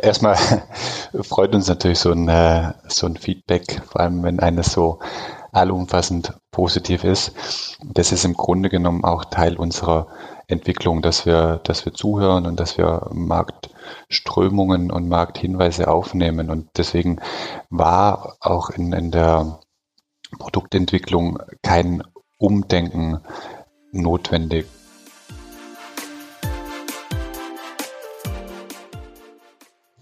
Erstmal freut uns natürlich so ein, äh, so ein Feedback, vor allem wenn eines so allumfassend positiv ist. Das ist im Grunde genommen auch Teil unserer Entwicklung, dass wir, dass wir zuhören und dass wir Marktströmungen und Markthinweise aufnehmen. Und deswegen war auch in, in der Produktentwicklung kein Umdenken notwendig.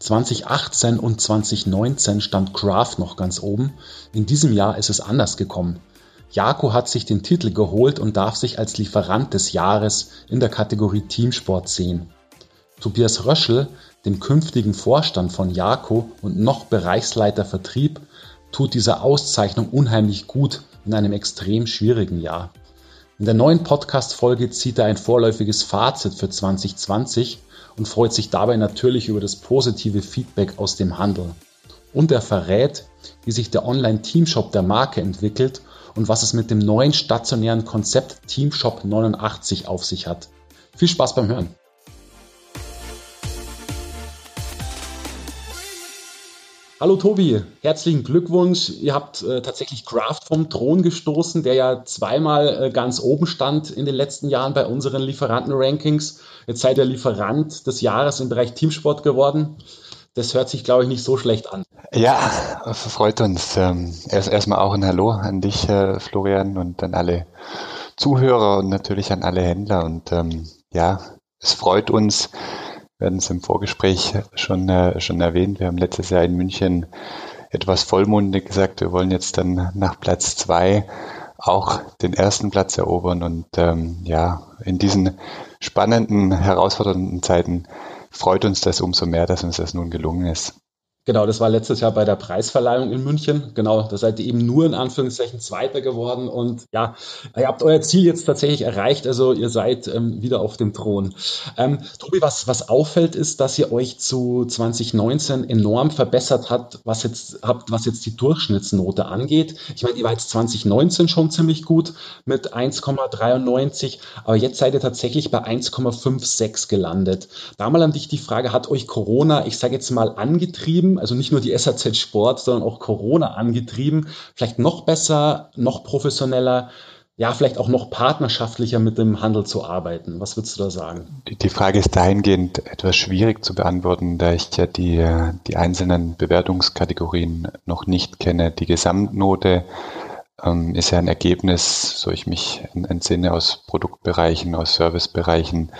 2018 und 2019 stand Kraft noch ganz oben. In diesem Jahr ist es anders gekommen. Jako hat sich den Titel geholt und darf sich als Lieferant des Jahres in der Kategorie Teamsport sehen. Tobias Röschel, dem künftigen Vorstand von Jako und noch Bereichsleiter Vertrieb, tut diese Auszeichnung unheimlich gut in einem extrem schwierigen Jahr. In der neuen Podcast-Folge zieht er ein vorläufiges Fazit für 2020 und freut sich dabei natürlich über das positive Feedback aus dem Handel. Und er verrät, wie sich der Online-Teamshop der Marke entwickelt und was es mit dem neuen stationären Konzept Teamshop 89 auf sich hat. Viel Spaß beim Hören! Hallo Tobi, herzlichen Glückwunsch. Ihr habt äh, tatsächlich Kraft vom Thron gestoßen, der ja zweimal äh, ganz oben stand in den letzten Jahren bei unseren Lieferanten-Rankings. Jetzt seid ihr Lieferant des Jahres im Bereich Teamsport geworden. Das hört sich, glaube ich, nicht so schlecht an. Ja, freut uns. Ähm, erst erstmal auch ein Hallo an dich, äh, Florian, und an alle Zuhörer und natürlich an alle Händler. Und ähm, ja, es freut uns, wir hatten es im Vorgespräch schon, äh, schon erwähnt. Wir haben letztes Jahr in München etwas vollmundig gesagt, wir wollen jetzt dann nach Platz zwei auch den ersten Platz erobern. Und ähm, ja, in diesen spannenden, herausfordernden Zeiten freut uns das umso mehr, dass uns das nun gelungen ist. Genau, das war letztes Jahr bei der Preisverleihung in München. Genau, da seid ihr eben nur in Anführungszeichen Zweiter geworden. Und ja, ihr habt euer Ziel jetzt tatsächlich erreicht. Also ihr seid ähm, wieder auf dem Thron. Ähm, Tobi, was, was auffällt, ist, dass ihr euch zu 2019 enorm verbessert habt, was jetzt, habt, was jetzt die Durchschnittsnote angeht. Ich meine, ihr war jetzt 2019 schon ziemlich gut mit 1,93, aber jetzt seid ihr tatsächlich bei 1,56 gelandet. Da mal an dich die Frage, hat euch Corona, ich sage jetzt mal, angetrieben? Also nicht nur die SAZ Sport, sondern auch Corona angetrieben, vielleicht noch besser, noch professioneller, ja, vielleicht auch noch partnerschaftlicher mit dem Handel zu arbeiten? Was würdest du da sagen? Die Frage ist dahingehend etwas schwierig zu beantworten, da ich ja die, die einzelnen Bewertungskategorien noch nicht kenne. Die Gesamtnote ähm, ist ja ein Ergebnis, so ich mich entsinne, aus Produktbereichen, aus Servicebereichen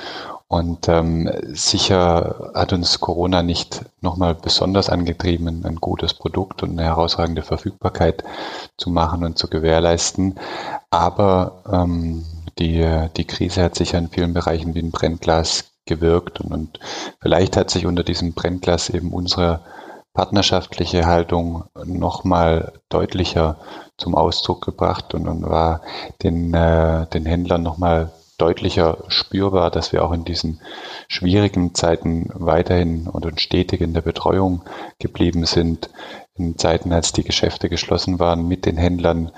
und ähm, sicher hat uns Corona nicht nochmal besonders angetrieben, ein gutes Produkt und eine herausragende Verfügbarkeit zu machen und zu gewährleisten. Aber ähm, die, die Krise hat sicher in vielen Bereichen wie ein Brennglas gewirkt und, und vielleicht hat sich unter diesem Brennglas eben unsere partnerschaftliche Haltung nochmal deutlicher zum Ausdruck gebracht und, und war den, äh, den Händlern nochmal deutlicher spürbar, dass wir auch in diesen schwierigen Zeiten weiterhin und stetig in der Betreuung geblieben sind. In Zeiten, als die Geschäfte geschlossen waren, mit den Händlern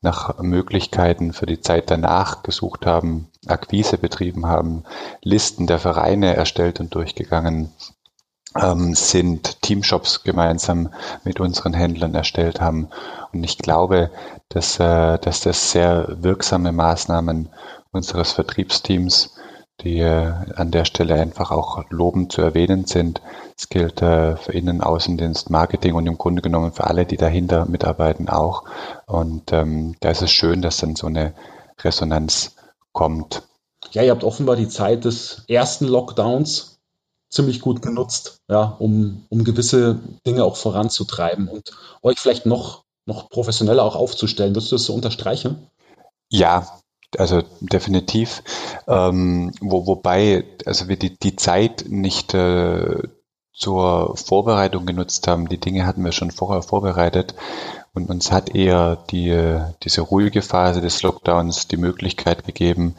nach Möglichkeiten für die Zeit danach gesucht haben, Akquise betrieben haben, Listen der Vereine erstellt und durchgegangen ähm, sind, Teamshops gemeinsam mit unseren Händlern erstellt haben. Und ich glaube, dass, äh, dass das sehr wirksame Maßnahmen unseres Vertriebsteams, die äh, an der Stelle einfach auch lobend zu erwähnen sind. Es gilt äh, für Innen, Außendienst, Marketing und im Grunde genommen für alle, die dahinter mitarbeiten auch. Und ähm, da ist es schön, dass dann so eine Resonanz kommt. Ja, ihr habt offenbar die Zeit des ersten Lockdowns ziemlich gut genutzt, ja, um, um gewisse Dinge auch voranzutreiben und euch vielleicht noch, noch professioneller auch aufzustellen. Würdest du das so unterstreichen? Ja, also definitiv. Ähm, wo, wobei, also wir die, die Zeit nicht äh, zur Vorbereitung genutzt haben. Die Dinge hatten wir schon vorher vorbereitet und uns hat eher die, diese ruhige Phase des Lockdowns die Möglichkeit gegeben,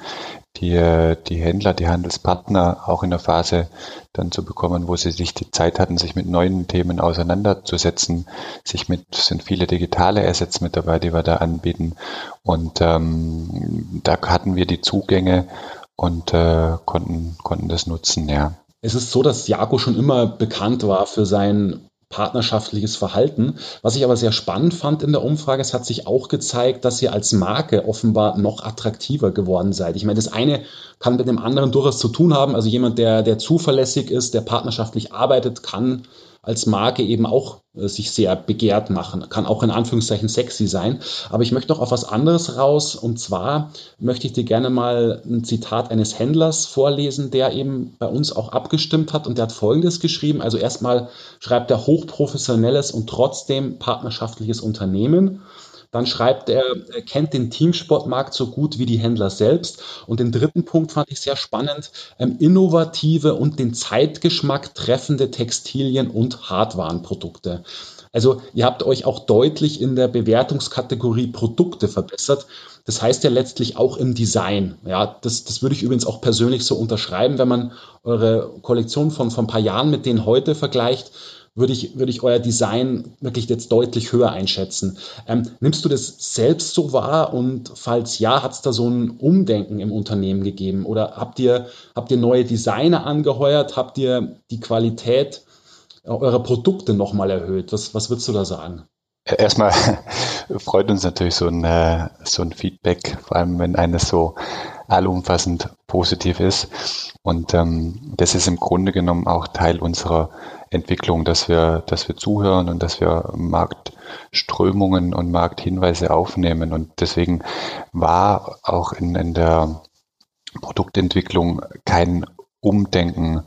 die, die Händler, die Handelspartner auch in der Phase dann zu bekommen, wo sie sich die Zeit hatten, sich mit neuen Themen auseinanderzusetzen. Sich mit, sind viele digitale Assets mit dabei, die wir da anbieten. Und ähm, da hatten wir die Zugänge und äh, konnten, konnten das nutzen, ja. Es ist so, dass Jaco schon immer bekannt war für sein partnerschaftliches Verhalten. Was ich aber sehr spannend fand in der Umfrage, es hat sich auch gezeigt, dass ihr als Marke offenbar noch attraktiver geworden seid. Ich meine, das eine kann mit dem anderen durchaus zu tun haben. Also jemand, der, der zuverlässig ist, der partnerschaftlich arbeitet, kann als Marke eben auch äh, sich sehr begehrt machen, kann auch in Anführungszeichen sexy sein. Aber ich möchte noch auf was anderes raus und zwar möchte ich dir gerne mal ein Zitat eines Händlers vorlesen, der eben bei uns auch abgestimmt hat und der hat Folgendes geschrieben. Also erstmal schreibt er hochprofessionelles und trotzdem partnerschaftliches Unternehmen. Dann schreibt er, er kennt den Teamsportmarkt so gut wie die Händler selbst. Und den dritten Punkt fand ich sehr spannend, ähm, innovative und den Zeitgeschmack treffende Textilien und Hardwarenprodukte. Also ihr habt euch auch deutlich in der Bewertungskategorie Produkte verbessert. Das heißt ja letztlich auch im Design. Ja, das, das würde ich übrigens auch persönlich so unterschreiben, wenn man eure Kollektion von, von ein paar Jahren mit denen heute vergleicht würde ich, würde ich euer Design wirklich jetzt deutlich höher einschätzen. Ähm, nimmst du das selbst so wahr und falls ja, hat es da so ein Umdenken im Unternehmen gegeben oder habt ihr, habt ihr neue Designer angeheuert? Habt ihr die Qualität eurer Produkte nochmal erhöht? Was, was würdest du da sagen? Erstmal freut uns natürlich so ein, äh, so ein Feedback, vor allem wenn eines so allumfassend positiv ist. Und ähm, das ist im Grunde genommen auch Teil unserer Entwicklung, dass wir, dass wir zuhören und dass wir Marktströmungen und Markthinweise aufnehmen. Und deswegen war auch in, in der Produktentwicklung kein Umdenken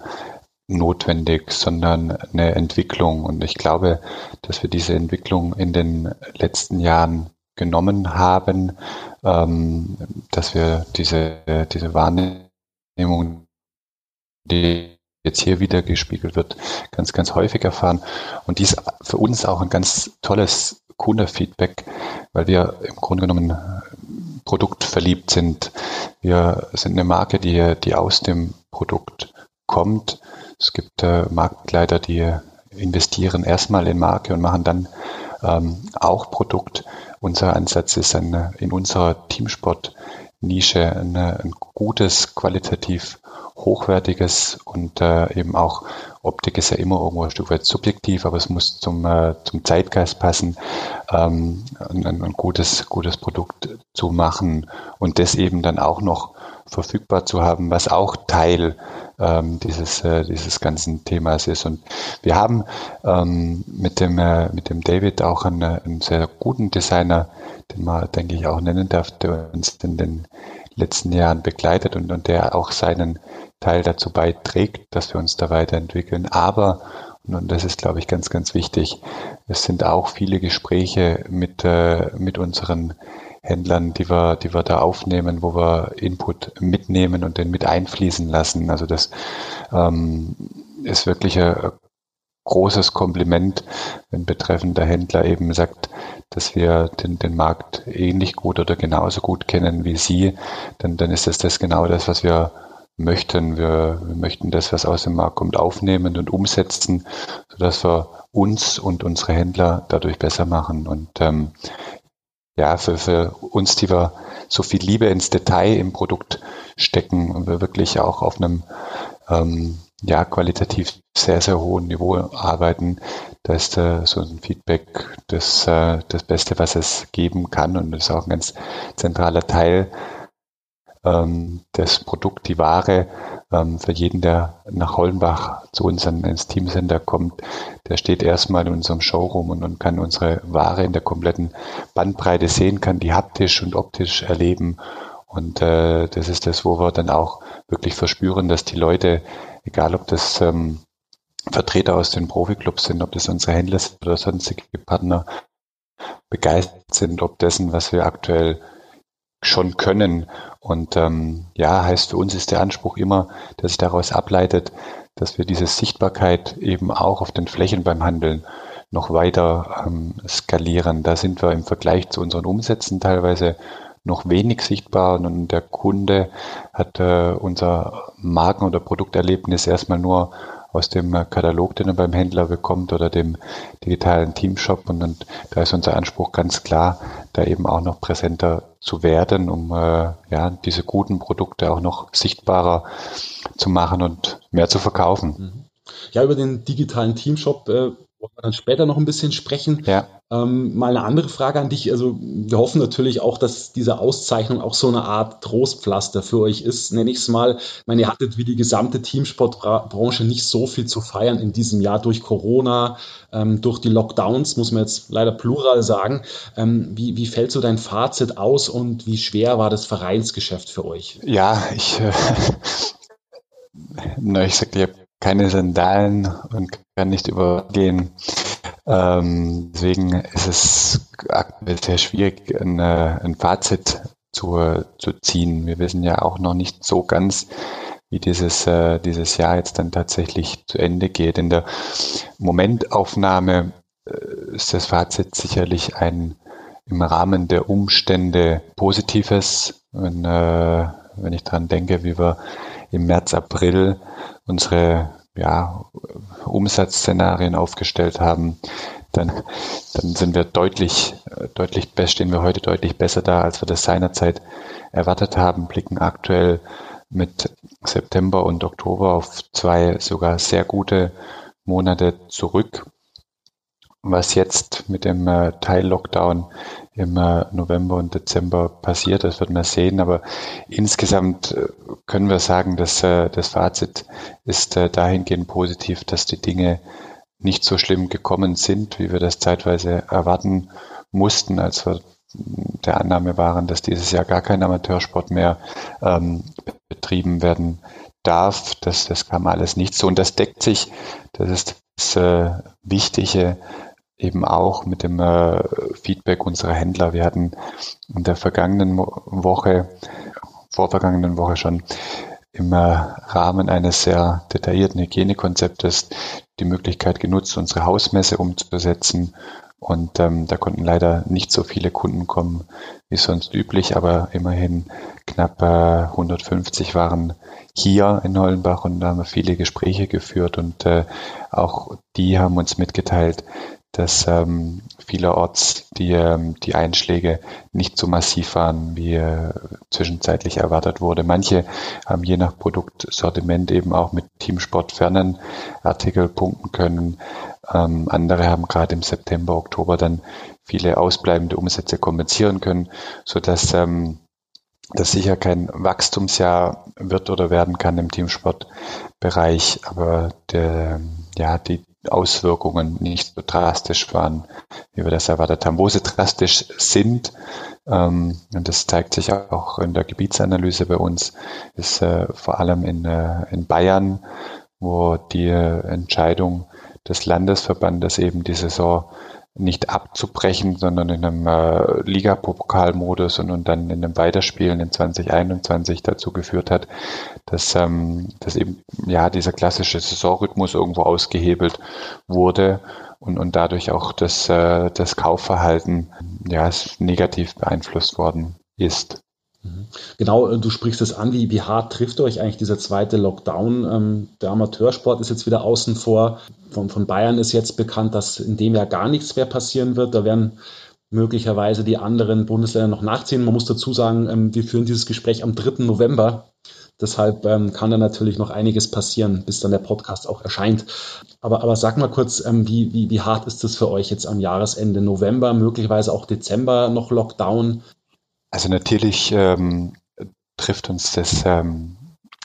notwendig, sondern eine Entwicklung. Und ich glaube, dass wir diese Entwicklung in den letzten Jahren genommen haben, ähm, dass wir diese, diese Wahrnehmung, die jetzt hier wieder gespiegelt wird, ganz, ganz häufig erfahren. Und dies für uns auch ein ganz tolles Kundenfeedback, weil wir im Grunde genommen produktverliebt sind. Wir sind eine Marke, die, die aus dem Produkt kommt. Es gibt äh, Marktleiter, die investieren erstmal in Marke und machen dann ähm, auch Produkt. Unser Ansatz ist eine, in unserer Teamsport-Nische ein gutes, qualitativ hochwertiges und äh, eben auch Optik ist ja immer irgendwo ein Stück weit subjektiv, aber es muss zum, äh, zum Zeitgeist passen, ähm, ein, ein gutes, gutes Produkt zu machen und das eben dann auch noch verfügbar zu haben, was auch Teil ähm, dieses, äh, dieses ganzen Themas ist. Und wir haben ähm, mit, dem, äh, mit dem David auch einen, einen sehr guten Designer, den man, denke ich, auch nennen darf, der uns in den letzten Jahren begleitet und, und der auch seinen Teil dazu beiträgt, dass wir uns da weiterentwickeln. Aber, und das ist, glaube ich, ganz, ganz wichtig, es sind auch viele Gespräche mit, äh, mit unseren Händlern, die wir, die wir da aufnehmen, wo wir Input mitnehmen und den mit einfließen lassen. Also das ähm, ist wirklich ein großes Kompliment, wenn betreffender Händler eben sagt, dass wir den, den Markt ähnlich gut oder genauso gut kennen wie Sie, dann, dann ist das, das genau das, was wir möchten. Wir, wir möchten das, was aus dem Markt kommt, aufnehmen und umsetzen, sodass wir uns und unsere Händler dadurch besser machen. Und ähm, ja, für, für uns, die wir so viel Liebe ins Detail im Produkt stecken und wir wirklich auch auf einem ähm, ja, qualitativ sehr, sehr hohen Niveau arbeiten, da ist äh, so ein Feedback das, äh, das Beste, was es geben kann und das ist auch ein ganz zentraler Teil ähm, das Produkt, die Ware ähm, für jeden, der nach Hollenbach zu uns ins Teamcenter kommt, der steht erstmal in unserem Showroom und, und kann unsere Ware in der kompletten Bandbreite sehen, kann die haptisch und optisch erleben. Und äh, das ist das, wo wir dann auch wirklich verspüren, dass die Leute, egal ob das ähm, Vertreter aus den Profiklubs sind, ob das unsere Händler sind oder sonstige Partner, begeistert sind, ob dessen, was wir aktuell schon können. Und ähm, ja, heißt für uns ist der Anspruch immer, dass sich daraus ableitet, dass wir diese Sichtbarkeit eben auch auf den Flächen beim Handeln noch weiter ähm, skalieren. Da sind wir im Vergleich zu unseren Umsätzen teilweise noch wenig sichtbar und der Kunde hat äh, unser Marken- oder Produkterlebnis erstmal nur aus dem Katalog, den er beim Händler bekommt oder dem digitalen Teamshop. Und, und da ist unser Anspruch ganz klar, da eben auch noch präsenter zu werden, um äh, ja, diese guten Produkte auch noch sichtbarer zu machen und mehr zu verkaufen. Mhm. Ja, über den digitalen Teamshop äh, wollen wir dann später noch ein bisschen sprechen. Ja. Ähm, mal eine andere Frage an dich. Also wir hoffen natürlich auch, dass diese Auszeichnung auch so eine Art Trostpflaster für euch ist, nenne ich es mal. Ich meine, ihr hattet wie die gesamte Teamsportbranche nicht so viel zu feiern in diesem Jahr durch Corona, ähm, durch die Lockdowns, muss man jetzt leider plural sagen. Ähm, wie, wie fällt so dein Fazit aus und wie schwer war das Vereinsgeschäft für euch? Ja, ich, äh, na, ich sagte, ich habe keine Sandalen und kann nicht übergehen. Ähm, deswegen ist es aktuell sehr schwierig, ein, äh, ein Fazit zu, zu ziehen. Wir wissen ja auch noch nicht so ganz, wie dieses, äh, dieses Jahr jetzt dann tatsächlich zu Ende geht. In der Momentaufnahme äh, ist das Fazit sicherlich ein im Rahmen der Umstände positives. Wenn, äh, wenn ich daran denke, wie wir im März, April unsere ja, Umsatzszenarien aufgestellt haben, dann, dann sind wir deutlich, deutlich, stehen wir heute deutlich besser da, als wir das seinerzeit erwartet haben, blicken aktuell mit September und Oktober auf zwei sogar sehr gute Monate zurück. Was jetzt mit dem äh, Teil-Lockdown im äh, November und Dezember passiert. Das wird man sehen. Aber insgesamt äh, können wir sagen, dass äh, das Fazit ist dahingehend positiv, dass die Dinge nicht so schlimm gekommen sind, wie wir das zeitweise erwarten mussten, als wir der Annahme waren, dass dieses Jahr gar kein Amateursport mehr ähm, betrieben werden darf. Das, das kam alles nicht so. Und das deckt sich, das ist das äh, Wichtige, eben auch mit dem äh, Feedback unserer Händler. Wir hatten in der vergangenen Woche, vorvergangenen Woche schon im äh, Rahmen eines sehr detaillierten Hygienekonzeptes die Möglichkeit genutzt, unsere Hausmesse umzusetzen. Und ähm, da konnten leider nicht so viele Kunden kommen wie sonst üblich, aber immerhin knapp äh, 150 waren hier in Hollenbach und da haben wir viele Gespräche geführt und äh, auch die haben uns mitgeteilt, dass ähm, vielerorts die, ähm, die Einschläge nicht so massiv waren, wie äh, zwischenzeitlich erwartet wurde. Manche haben je nach Produktsortiment eben auch mit Teamsport fernen Artikel punkten können. Ähm, andere haben gerade im September, Oktober dann viele ausbleibende Umsätze kompensieren können, so dass ähm, das sicher kein Wachstumsjahr wird oder werden kann im Teamsportbereich, aber der, ja, die, Auswirkungen nicht so drastisch waren, wie wir das erwartet haben. Wo sie drastisch sind, ähm, und das zeigt sich auch in der Gebietsanalyse bei uns, ist äh, vor allem in, äh, in Bayern, wo die Entscheidung des Landesverbandes eben die Saison nicht abzubrechen, sondern in einem äh, Ligapokalmodus und, und dann in einem Weiterspielen in 2021 dazu geführt hat, dass, ähm, dass eben ja dieser klassische Saisonrhythmus irgendwo ausgehebelt wurde und, und dadurch auch das, äh, das Kaufverhalten ja negativ beeinflusst worden ist. Mhm. Genau, äh, du sprichst es an, wie, wie hart trifft euch eigentlich dieser zweite Lockdown? Ähm, der Amateursport ist jetzt wieder außen vor. Von, von Bayern ist jetzt bekannt, dass in dem Jahr gar nichts mehr passieren wird. Da werden möglicherweise die anderen Bundesländer noch nachziehen. Man muss dazu sagen, ähm, wir führen dieses Gespräch am 3. November. Deshalb ähm, kann da natürlich noch einiges passieren, bis dann der Podcast auch erscheint. Aber, aber sag mal kurz, wie, wie, wie hart ist das für euch jetzt am Jahresende November, möglicherweise auch Dezember noch Lockdown? Also natürlich ähm, trifft uns das ähm,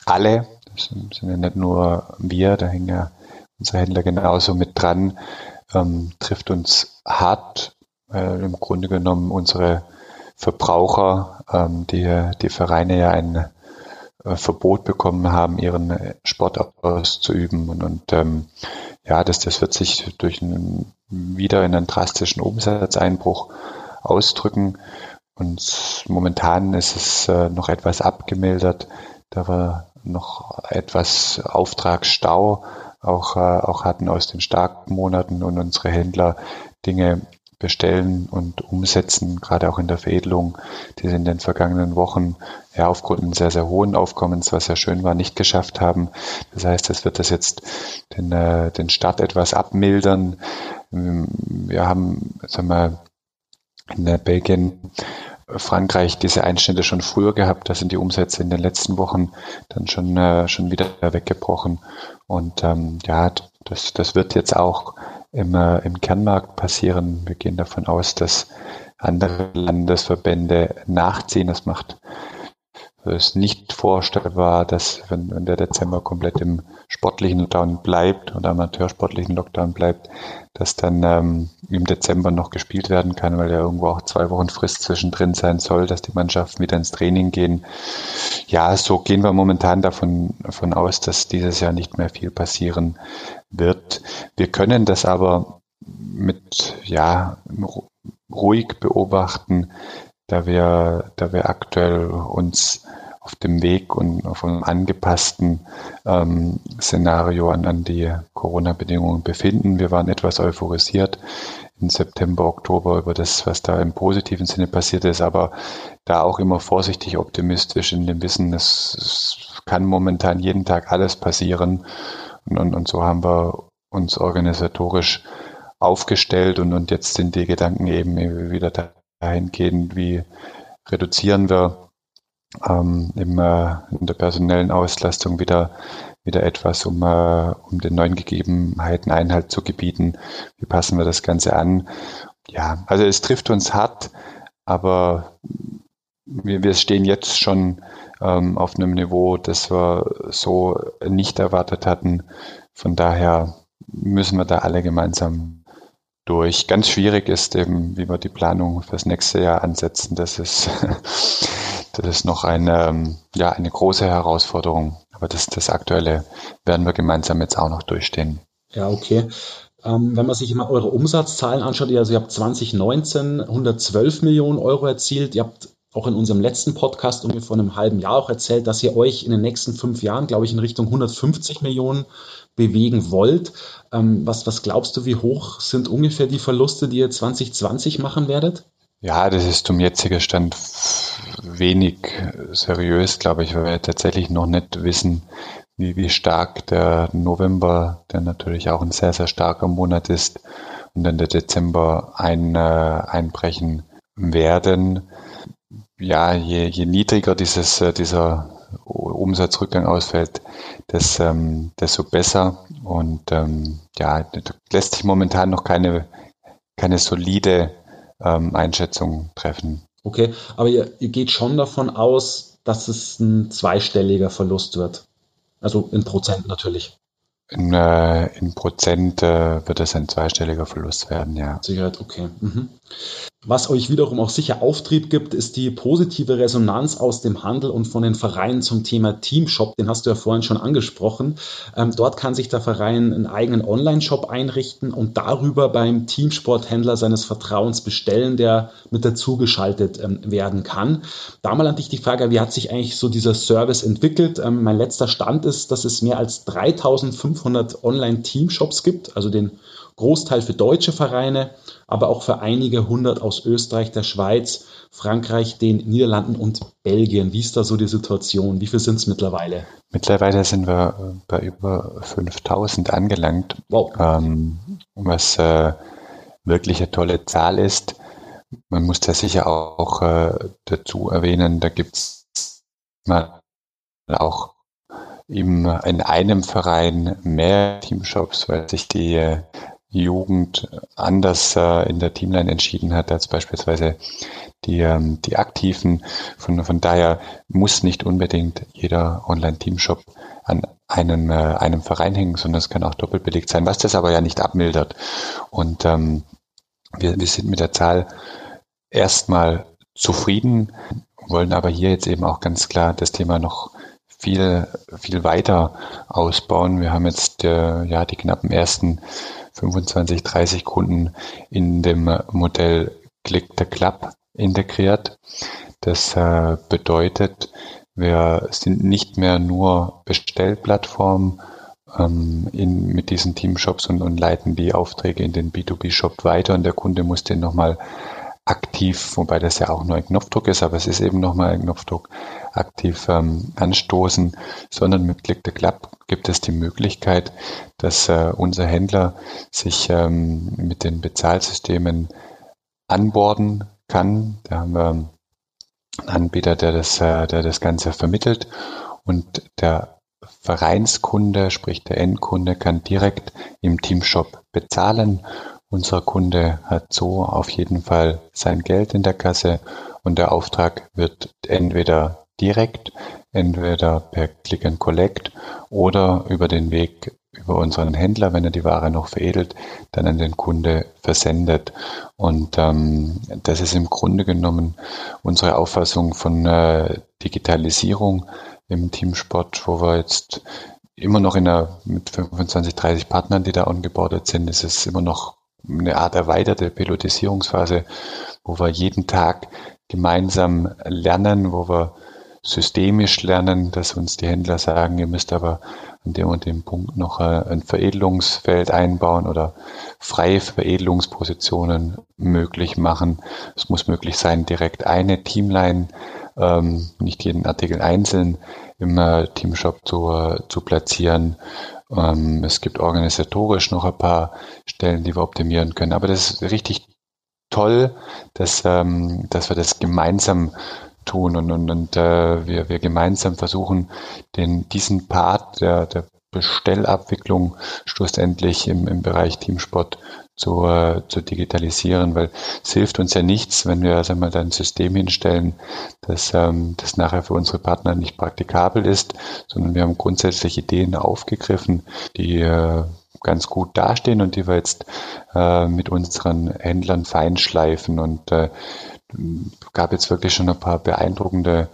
alle. Das sind ja nicht nur wir, da hängen ja unsere Händler genauso mit dran. Ähm, trifft uns hart. Äh, Im Grunde genommen unsere Verbraucher, ähm, die die Vereine ja ein äh, Verbot bekommen haben, ihren Sport auszuüben. Und, und ähm, ja, das, das wird sich durch einen, wieder in einen drastischen Umsatzeinbruch ausdrücken. Und momentan ist es äh, noch etwas abgemildert, da wir noch etwas Auftragsstau auch, äh, auch hatten aus den starken Monaten und unsere Händler Dinge bestellen und umsetzen, gerade auch in der Veredelung, die sie in den vergangenen Wochen ja aufgrund eines sehr, sehr hohen Aufkommens, was ja schön war, nicht geschafft haben. Das heißt, es wird das jetzt den, äh, den Start etwas abmildern. Wir haben, sagen wir, in Belgien Frankreich diese Einstände schon früher gehabt. Da sind die Umsätze in den letzten Wochen dann schon, äh, schon wieder weggebrochen. Und ähm, ja, das, das wird jetzt auch im, äh, im Kernmarkt passieren. Wir gehen davon aus, dass andere Landesverbände nachziehen. Das macht es nicht vorstellbar, dass wenn, wenn der Dezember komplett im sportlichen Lockdown bleibt oder amateursportlichen Lockdown bleibt, dass dann ähm, im Dezember noch gespielt werden kann, weil ja irgendwo auch zwei Wochen Frist zwischendrin sein soll, dass die Mannschaften wieder ins Training gehen. Ja, so gehen wir momentan davon, davon aus, dass dieses Jahr nicht mehr viel passieren wird. Wir können das aber mit, ja, ruhig beobachten, da wir, da wir aktuell uns auf dem Weg und auf einem angepassten ähm, Szenario an, an die Corona-Bedingungen befinden. Wir waren etwas euphorisiert im September, Oktober über das, was da im positiven Sinne passiert ist, aber da auch immer vorsichtig optimistisch in dem Wissen, es, es kann momentan jeden Tag alles passieren. Und, und, und so haben wir uns organisatorisch aufgestellt und, und jetzt sind die Gedanken eben wieder dahingehend, wie reduzieren wir ähm, im, äh, in der personellen Auslastung wieder, wieder etwas, um, äh, um den neuen Gegebenheiten Einhalt zu gebieten. Wie passen wir das Ganze an? Ja, also es trifft uns hart, aber wir, wir stehen jetzt schon ähm, auf einem Niveau, das wir so nicht erwartet hatten. Von daher müssen wir da alle gemeinsam durch. Ganz schwierig ist eben, wie wir die Planung fürs nächste Jahr ansetzen. Das ist Das ist noch eine, ähm, ja, eine große Herausforderung. Aber das, das Aktuelle werden wir gemeinsam jetzt auch noch durchstehen. Ja, okay. Ähm, wenn man sich immer eure Umsatzzahlen anschaut, also ihr habt 2019 112 Millionen Euro erzielt. Ihr habt auch in unserem letzten Podcast ungefähr vor einem halben Jahr auch erzählt, dass ihr euch in den nächsten fünf Jahren, glaube ich, in Richtung 150 Millionen bewegen wollt. Ähm, was, was glaubst du, wie hoch sind ungefähr die Verluste, die ihr 2020 machen werdet? Ja, das ist zum jetzigen Stand wenig seriös, glaube ich, weil wir tatsächlich noch nicht wissen, wie, wie stark der November, der natürlich auch ein sehr, sehr starker Monat ist, und dann der Dezember ein, äh, einbrechen werden. Ja, je, je niedriger dieses, äh, dieser Umsatzrückgang ausfällt, des, ähm, desto besser. Und ähm, ja, lässt sich momentan noch keine, keine solide ähm, Einschätzung treffen. Okay, aber ihr, ihr geht schon davon aus, dass es ein zweistelliger Verlust wird. Also in Prozent natürlich. In, äh, in Prozent äh, wird es ein zweistelliger Verlust werden, ja. Sicherheit, okay. Mhm. Was euch wiederum auch sicher Auftrieb gibt, ist die positive Resonanz aus dem Handel und von den Vereinen zum Thema Teamshop. Den hast du ja vorhin schon angesprochen. Ähm, dort kann sich der Verein einen eigenen Online-Shop einrichten und darüber beim Teamsporthändler seines Vertrauens bestellen, der mit dazu geschaltet ähm, werden kann. Da mal an dich die Frage, wie hat sich eigentlich so dieser Service entwickelt? Ähm, mein letzter Stand ist, dass es mehr als 3500 Online-Teamshops gibt, also den Großteil für deutsche Vereine, aber auch für einige hundert aus Österreich, der Schweiz, Frankreich, den Niederlanden und Belgien. Wie ist da so die Situation? Wie viel sind es mittlerweile? Mittlerweile sind wir äh, bei über 5000 angelangt, wow. ähm, was äh, wirklich eine tolle Zahl ist. Man muss da sicher auch äh, dazu erwähnen, da gibt es auch im, in einem Verein mehr Teamshops, weil sich die äh, Jugend anders äh, in der Teamline entschieden hat als beispielsweise die, ähm, die Aktiven. Von, von daher muss nicht unbedingt jeder Online-Teamshop an einem, äh, einem Verein hängen, sondern es kann auch doppelt belegt sein, was das aber ja nicht abmildert. Und ähm, wir, wir sind mit der Zahl erstmal zufrieden, wollen aber hier jetzt eben auch ganz klar das Thema noch viel, viel weiter ausbauen. Wir haben jetzt äh, ja die knappen ersten 25, 30 Kunden in dem Modell Click the Club integriert. Das äh, bedeutet, wir sind nicht mehr nur Bestellplattform ähm, in, mit diesen Teamshops und, und leiten die Aufträge in den B2B-Shop weiter und der Kunde muss den nochmal aktiv, wobei das ja auch nur ein Knopfdruck ist, aber es ist eben nochmal ein Knopfdruck, aktiv ähm, anstoßen, sondern mit Click the Club gibt es die Möglichkeit, dass äh, unser Händler sich ähm, mit den Bezahlsystemen anborden kann. Da haben wir einen Anbieter, der das, äh, der das Ganze vermittelt und der Vereinskunde, sprich der Endkunde, kann direkt im Teamshop bezahlen unser Kunde hat so auf jeden Fall sein Geld in der Kasse und der Auftrag wird entweder direkt, entweder per Click and Collect oder über den Weg über unseren Händler, wenn er die Ware noch veredelt, dann an den Kunde versendet. Und ähm, das ist im Grunde genommen unsere Auffassung von äh, Digitalisierung im Teamsport, wo wir jetzt immer noch in einer, mit 25, 30 Partnern, die da angebordet sind, ist es immer noch eine Art erweiterte Pilotisierungsphase, wo wir jeden Tag gemeinsam lernen, wo wir systemisch lernen, dass uns die Händler sagen, ihr müsst aber an dem und dem Punkt noch äh, ein Veredelungsfeld einbauen oder freie Veredelungspositionen möglich machen. Es muss möglich sein, direkt eine Teamline, ähm, nicht jeden Artikel einzeln im äh, Teamshop zu, äh, zu platzieren ähm, es gibt organisatorisch noch ein paar Stellen, die wir optimieren können. Aber das ist richtig toll, dass, ähm, dass wir das gemeinsam tun. Und, und, und äh, wir, wir gemeinsam versuchen, den, diesen Part der, der Bestellabwicklung schlussendlich im, im Bereich Teamsport zu, äh, zu digitalisieren, weil es hilft uns ja nichts, wenn wir sagen wir, ein System hinstellen, das, ähm, das nachher für unsere Partner nicht praktikabel ist, sondern wir haben grundsätzlich Ideen aufgegriffen, die äh, ganz gut dastehen und die wir jetzt äh, mit unseren Händlern feinschleifen. Und äh, gab jetzt wirklich schon ein paar beeindruckende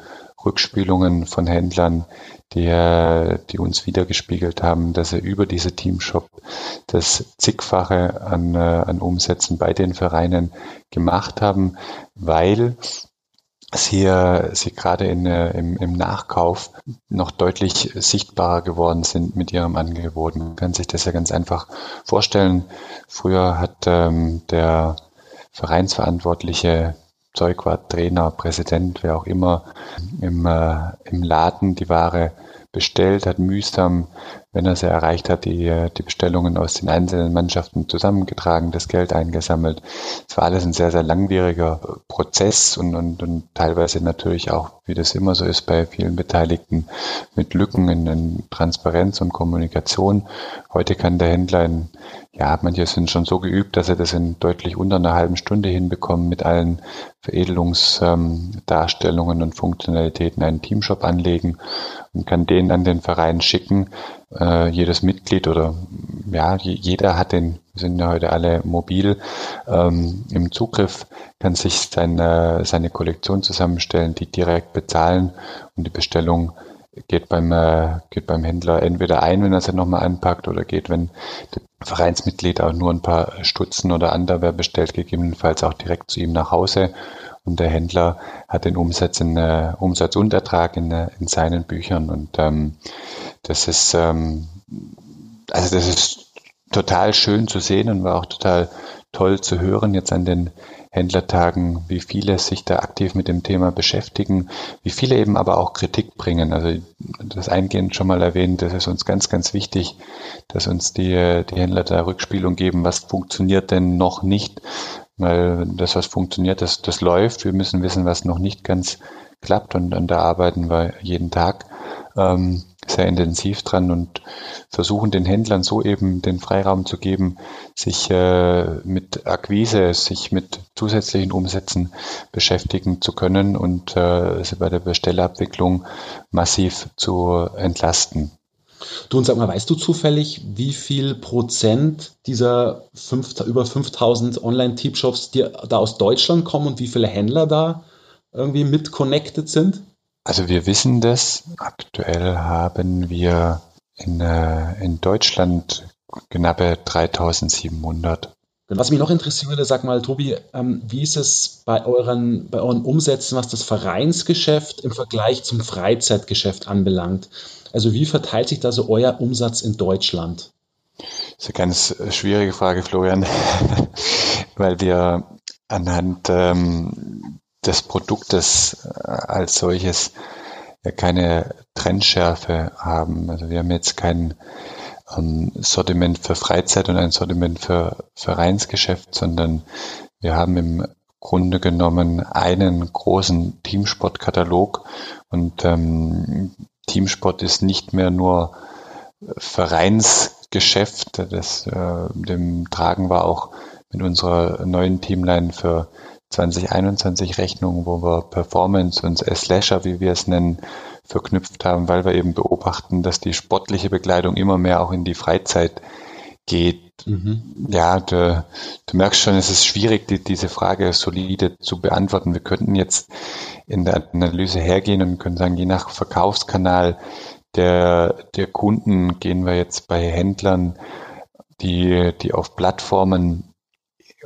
Rückspielungen von Händlern, die, die uns wiedergespiegelt haben, dass er über diese Teamshop das zigfache an, äh, an Umsätzen bei den Vereinen gemacht haben, weil sie, sie gerade in, äh, im, im Nachkauf noch deutlich sichtbarer geworden sind mit ihrem Angebot. Man kann sich das ja ganz einfach vorstellen. Früher hat ähm, der Vereinsverantwortliche Zeugwart, Trainer, Präsident, wer auch immer, im, äh, im Laden die Ware bestellt, hat mühsam, wenn er sie erreicht hat, die, äh, die Bestellungen aus den einzelnen Mannschaften zusammengetragen, das Geld eingesammelt. Es war alles ein sehr, sehr langwieriger Prozess und, und, und teilweise natürlich auch, wie das immer so ist bei vielen Beteiligten, mit Lücken in, in Transparenz und Kommunikation. Heute kann der Händler in ja, manche sind schon so geübt, dass sie das in deutlich unter einer halben Stunde hinbekommen, mit allen Veredelungsdarstellungen ähm, und Funktionalitäten einen Teamshop anlegen und kann den an den Verein schicken. Äh, jedes Mitglied oder ja, jeder hat den, sind ja heute alle mobil ähm, im Zugriff, kann sich seine, seine Kollektion zusammenstellen, die direkt bezahlen und die Bestellung geht beim, äh, geht beim Händler entweder ein, wenn er sie nochmal anpackt, oder geht, wenn der Vereinsmitglied auch nur ein paar Stutzen oder Underwear bestellt, gegebenenfalls auch direkt zu ihm nach Hause. Und der Händler hat den Umsatz in, äh, Umsatz und Ertrag in, äh, in seinen Büchern. Und ähm, das ist, ähm, also das ist total schön zu sehen und war auch total toll zu hören jetzt an den Händlertagen, wie viele sich da aktiv mit dem Thema beschäftigen, wie viele eben aber auch Kritik bringen. Also das eingehend schon mal erwähnt, das ist uns ganz, ganz wichtig, dass uns die, die Händler da Rückspielung geben, was funktioniert denn noch nicht, weil das, was funktioniert, das, das läuft. Wir müssen wissen, was noch nicht ganz klappt und, und da arbeiten wir jeden Tag ähm, sehr intensiv dran und versuchen den Händlern so eben den Freiraum zu geben, sich äh, mit Akquise, sich mit zusätzlichen Umsätzen beschäftigen zu können und äh, sie bei der Bestellabwicklung massiv zu entlasten. Du und sag mal, weißt du zufällig, wie viel Prozent dieser fünf, über 5000 Online-Team-Shops da aus Deutschland kommen und wie viele Händler da irgendwie mit connected sind? Also wir wissen das. Aktuell haben wir in, äh, in Deutschland knappe 3700. Was mich noch interessieren würde, sag mal, Tobi, ähm, wie ist es bei euren, bei euren Umsätzen, was das Vereinsgeschäft im Vergleich zum Freizeitgeschäft anbelangt? Also wie verteilt sich da so euer Umsatz in Deutschland? Das ist eine ganz schwierige Frage, Florian, weil wir anhand ähm, des Produktes äh, als solches ja keine Trendschärfe haben. Also wir haben jetzt kein ähm, Sortiment für Freizeit und ein Sortiment für Vereinsgeschäft, sondern wir haben im Grunde genommen einen großen Teamsport-Katalog und ähm, Teamsport ist nicht mehr nur Vereinsgeschäft, das äh, dem tragen wir auch mit unserer neuen Teamline für 2021 Rechnung, wo wir Performance und Slasher, wie wir es nennen, verknüpft haben, weil wir eben beobachten, dass die sportliche Bekleidung immer mehr auch in die Freizeit geht. Mhm. Ja, du, du, merkst schon, es ist schwierig, die, diese Frage solide zu beantworten. Wir könnten jetzt in der Analyse hergehen und können sagen, je nach Verkaufskanal der, der Kunden gehen wir jetzt bei Händlern, die, die auf Plattformen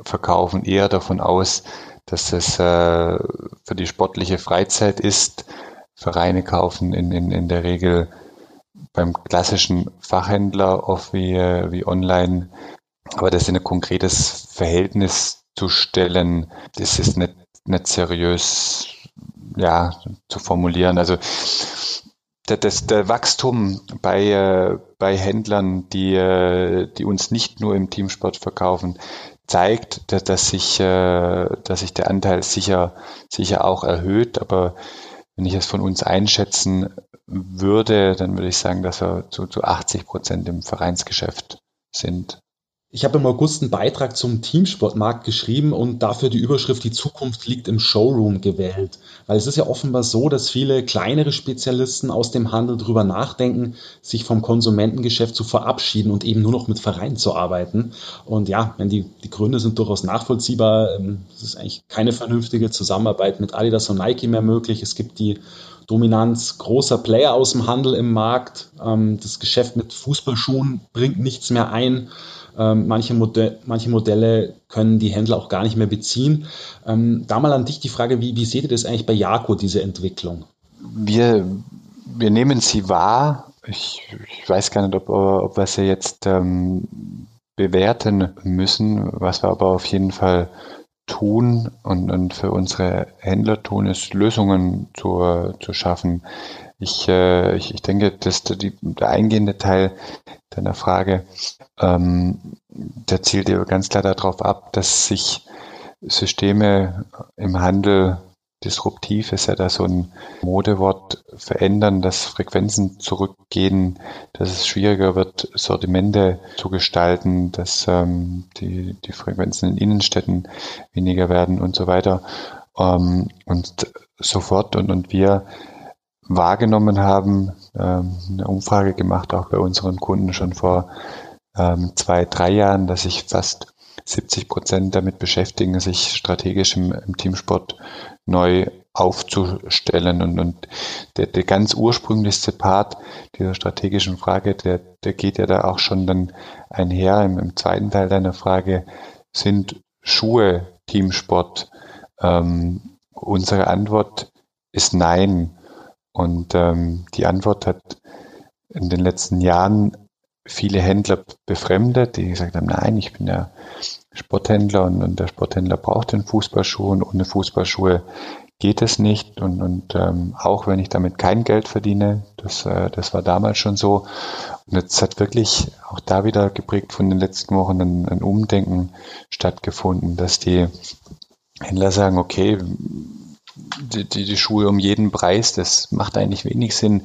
verkaufen, eher davon aus, dass es äh, für die sportliche Freizeit ist. Vereine kaufen in, in, in der Regel beim klassischen Fachhändler oft wie, wie online. Aber das in ein konkretes Verhältnis zu stellen, das ist nicht, nicht seriös ja, zu formulieren. Also das, der Wachstum bei, äh, bei Händlern, die, äh, die uns nicht nur im Teamsport verkaufen, zeigt, dass, dass, sich, äh, dass sich der Anteil sicher, sicher auch erhöht. Aber wenn ich es von uns einschätzen würde, dann würde ich sagen, dass wir zu, zu 80 Prozent im Vereinsgeschäft sind. Ich habe im August einen Beitrag zum Teamsportmarkt geschrieben und dafür die Überschrift Die Zukunft liegt im Showroom gewählt. Weil es ist ja offenbar so, dass viele kleinere Spezialisten aus dem Handel darüber nachdenken, sich vom Konsumentengeschäft zu verabschieden und eben nur noch mit Vereinen zu arbeiten. Und ja, wenn die, die Gründe sind durchaus nachvollziehbar. Ähm, es ist eigentlich keine vernünftige Zusammenarbeit mit Adidas und Nike mehr möglich. Es gibt die Dominanz großer Player aus dem Handel im Markt. Ähm, das Geschäft mit Fußballschuhen bringt nichts mehr ein. Ähm, manche, Modell, manche Modelle können die Händler auch gar nicht mehr beziehen. Ähm, da mal an dich die Frage, wie, wie seht ihr das eigentlich bei Jako, diese Entwicklung? Wir, wir nehmen sie wahr. Ich, ich weiß gar nicht, ob, ob wir sie jetzt ähm, bewerten müssen. Was wir aber auf jeden Fall tun und, und für unsere Händler tun, ist Lösungen zu, zu schaffen. Ich, äh, ich, ich denke, dass der, die, der eingehende Teil deiner Frage, ähm, der zielt ja ganz klar darauf ab, dass sich Systeme im Handel disruptiv ist ja da so ein Modewort verändern, dass Frequenzen zurückgehen, dass es schwieriger wird, Sortimente zu gestalten, dass ähm, die, die Frequenzen in Innenstädten weniger werden und so weiter. Ähm, und sofort und, und wir wahrgenommen haben, ähm, eine Umfrage gemacht, auch bei unseren Kunden schon vor ähm, zwei, drei Jahren, dass sich fast 70 Prozent damit beschäftigen, sich strategisch im, im Teamsport neu aufzustellen. Und, und der, der ganz ursprünglichste Part dieser strategischen Frage, der, der geht ja da auch schon dann einher. Im, im zweiten Teil deiner Frage sind Schuhe Teamsport. Ähm, unsere Antwort ist nein. Und ähm, die Antwort hat in den letzten Jahren viele Händler befremdet, die gesagt haben, nein, ich bin ja Sporthändler und, und der Sporthändler braucht den Fußballschuh und ohne Fußballschuhe geht es nicht. Und, und ähm, auch wenn ich damit kein Geld verdiene, das, äh, das war damals schon so. Und jetzt hat wirklich auch da wieder geprägt von den letzten Wochen ein, ein Umdenken stattgefunden, dass die Händler sagen, okay, die, die, die Schuhe um jeden Preis, das macht eigentlich wenig Sinn.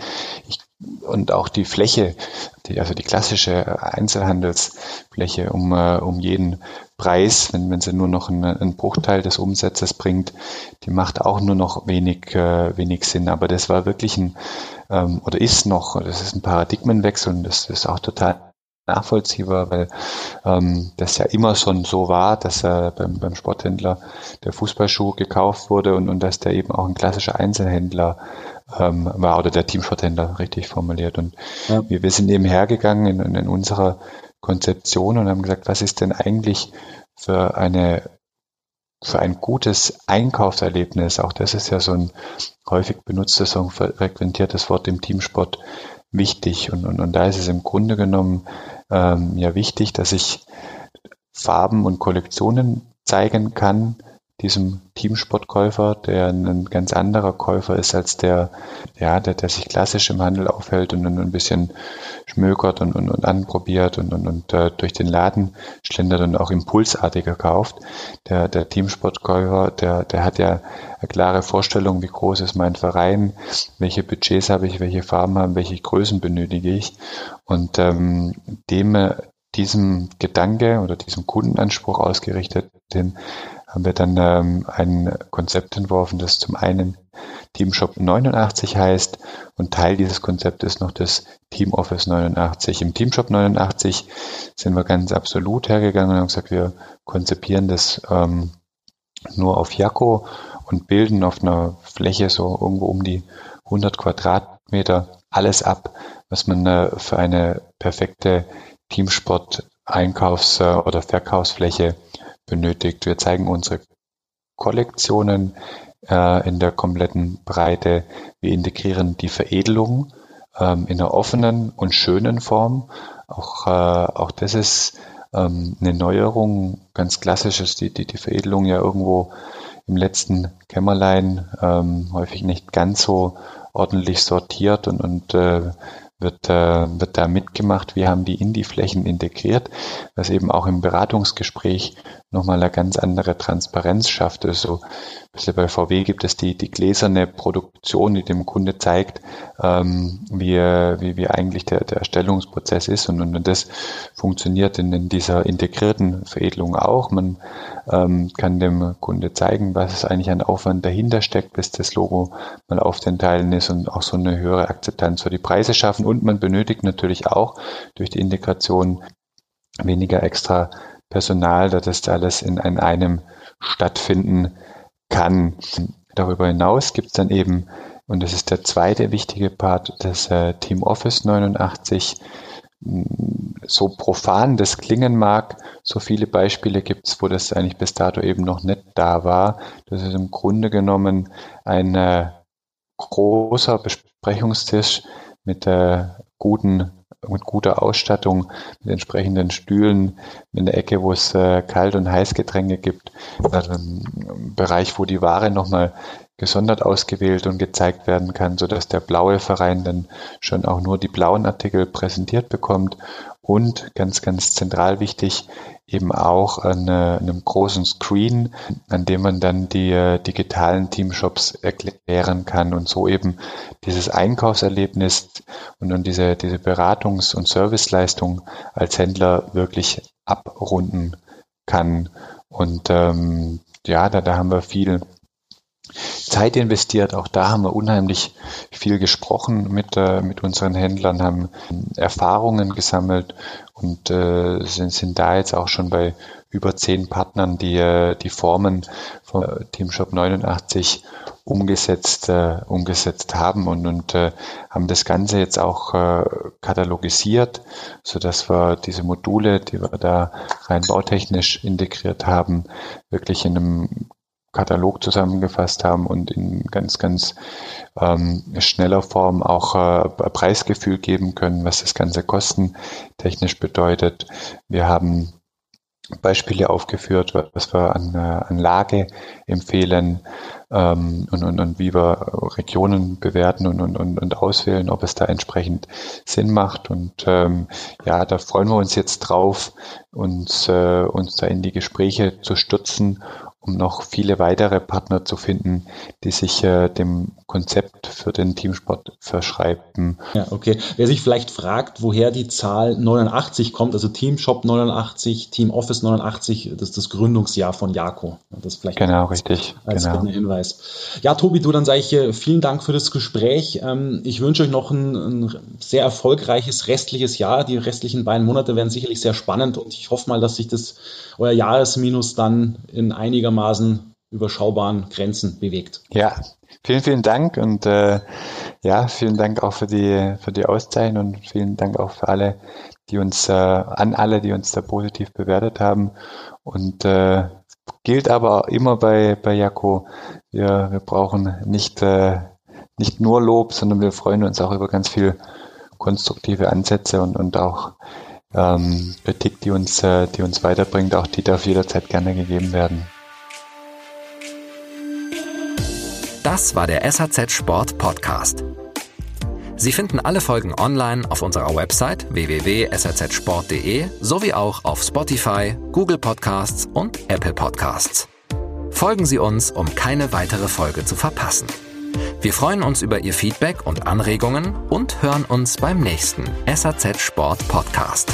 Ich, und auch die Fläche, die, also die klassische Einzelhandelsfläche um, äh, um jeden Preis, wenn, wenn sie nur noch einen, einen Bruchteil des Umsatzes bringt, die macht auch nur noch wenig, äh, wenig Sinn. Aber das war wirklich ein, ähm, oder ist noch, das ist ein Paradigmenwechsel und das ist auch total nachvollziehbar, weil ähm, das ja immer schon so war, dass äh, beim, beim Sporthändler der Fußballschuh gekauft wurde und, und dass der eben auch ein klassischer Einzelhändler ähm, war oder der Teamsporthändler richtig formuliert. Und ja. wir, wir sind eben hergegangen in, in unserer Konzeption und haben gesagt, was ist denn eigentlich für eine für ein gutes Einkaufserlebnis, auch das ist ja so ein häufig benutztes, so ein frequentiertes Wort im Teamsport, wichtig. Und, und, und da ist es im Grunde genommen ähm, ja wichtig, dass ich Farben und Kollektionen zeigen kann, diesem Teamsportkäufer, der ein ganz anderer Käufer ist als der, ja, der, der sich klassisch im Handel aufhält und, ein bisschen schmökert und, und, und anprobiert und, und, und äh, durch den Laden schlendert und auch impulsartiger kauft. Der, der Teamsportkäufer, der, der hat ja eine klare Vorstellung, wie groß ist mein Verein, welche Budgets habe ich, welche Farben haben, welche Größen benötige ich. Und ähm, dem, diesem Gedanke oder diesem Kundenanspruch ausgerichtet hin, haben wir dann ähm, ein Konzept entworfen, das zum einen Teamshop 89 heißt und Teil dieses Konzeptes ist noch das Team Office 89. Im Teamshop 89 sind wir ganz absolut hergegangen und haben gesagt, wir konzipieren das ähm, nur auf Jakko und bilden auf einer Fläche so irgendwo um die 100 Quadratmeter alles ab, was man äh, für eine perfekte Teamsport Einkaufs- äh, oder Verkaufsfläche benötigt. Wir zeigen unsere Kollektionen äh, in der kompletten Breite. Wir integrieren die Veredelung ähm, in einer offenen und schönen Form. Auch, äh, auch das ist ähm, eine Neuerung, ganz klassisches, die, die, die Veredelung ja irgendwo im letzten Kämmerlein ähm, häufig nicht ganz so ordentlich sortiert und, und äh, wird, äh, wird da mitgemacht. Wir haben die in die Flächen integriert, was eben auch im Beratungsgespräch nochmal eine ganz andere Transparenz schafft. Also bei VW gibt es die, die gläserne Produktion, die dem Kunde zeigt, ähm, wie, wie, wie eigentlich der, der Erstellungsprozess ist. Und, und das funktioniert in, in dieser integrierten Veredelung auch. Man ähm, kann dem Kunde zeigen, was eigentlich an Aufwand dahinter steckt, bis das Logo mal auf den Teilen ist und auch so eine höhere Akzeptanz für die Preise schaffen. Und man benötigt natürlich auch durch die Integration weniger extra Personal, da das alles in, in einem stattfinden kann. Darüber hinaus gibt es dann eben, und das ist der zweite wichtige Part, das äh, Team Office 89. So profan das klingen mag, so viele Beispiele gibt es, wo das eigentlich bis dato eben noch nicht da war. Das ist im Grunde genommen ein äh, großer Besprechungstisch mit äh, guten mit guter Ausstattung, mit entsprechenden Stühlen in der Ecke, wo es äh, Kalt- und Heißgetränke gibt, also ein Bereich, wo die Ware nochmal gesondert ausgewählt und gezeigt werden kann, sodass der blaue Verein dann schon auch nur die blauen Artikel präsentiert bekommt und ganz, ganz zentral wichtig, eben auch an einem großen Screen, an dem man dann die äh, digitalen Teamshops erklären kann und so eben dieses Einkaufserlebnis und, und diese, diese Beratungs- und Serviceleistung als Händler wirklich abrunden kann. Und ähm, ja, da, da haben wir viel Zeit investiert. Auch da haben wir unheimlich viel gesprochen mit, äh, mit unseren Händlern, haben Erfahrungen gesammelt und äh, sind, sind da jetzt auch schon bei über zehn Partnern, die äh, die Formen von Teamshop 89 umgesetzt, äh, umgesetzt haben und, und äh, haben das Ganze jetzt auch äh, katalogisiert, so dass wir diese Module, die wir da rein bautechnisch integriert haben, wirklich in einem Katalog zusammengefasst haben und in ganz, ganz ähm, schneller Form auch äh, Preisgefühl geben können, was das Ganze kostentechnisch bedeutet. Wir haben Beispiele aufgeführt, was wir an, äh, an Lage empfehlen ähm, und, und, und wie wir Regionen bewerten und, und, und, auswählen, ob es da entsprechend Sinn macht. Und ähm, ja, da freuen wir uns jetzt drauf, uns, äh, uns da in die Gespräche zu stürzen um noch viele weitere Partner zu finden, die sich äh, dem Konzept für den Teamsport verschreiben. Ja, okay. Wer sich vielleicht fragt, woher die Zahl 89 kommt, also Teamshop 89, Team Office 89, das ist das Gründungsjahr von Jako. Das vielleicht genau, richtig. Als genau. Hinweis. Ja, Tobi, du, dann sage ich äh, vielen Dank für das Gespräch. Ähm, ich wünsche euch noch ein, ein sehr erfolgreiches restliches Jahr. Die restlichen beiden Monate werden sicherlich sehr spannend und ich hoffe mal, dass sich das euer Jahresminus dann in einigermaßen überschaubaren Grenzen bewegt. Ja, vielen, vielen Dank und äh, ja, vielen Dank auch für die, für die Auszeichnung und vielen Dank auch für alle, die uns, äh, an alle, die uns da positiv bewertet haben. Und äh, gilt aber immer bei, bei Jako, wir, wir brauchen nicht, äh, nicht nur Lob, sondern wir freuen uns auch über ganz viel konstruktive Ansätze und, und auch ähm, Kritik, die uns, äh, die uns weiterbringt, auch die darf jederzeit gerne gegeben werden. Das war der SAZ Sport Podcast. Sie finden alle Folgen online auf unserer Website www.sazsport.de sowie auch auf Spotify, Google Podcasts und Apple Podcasts. Folgen Sie uns, um keine weitere Folge zu verpassen. Wir freuen uns über Ihr Feedback und Anregungen und hören uns beim nächsten SAZ Sport Podcast.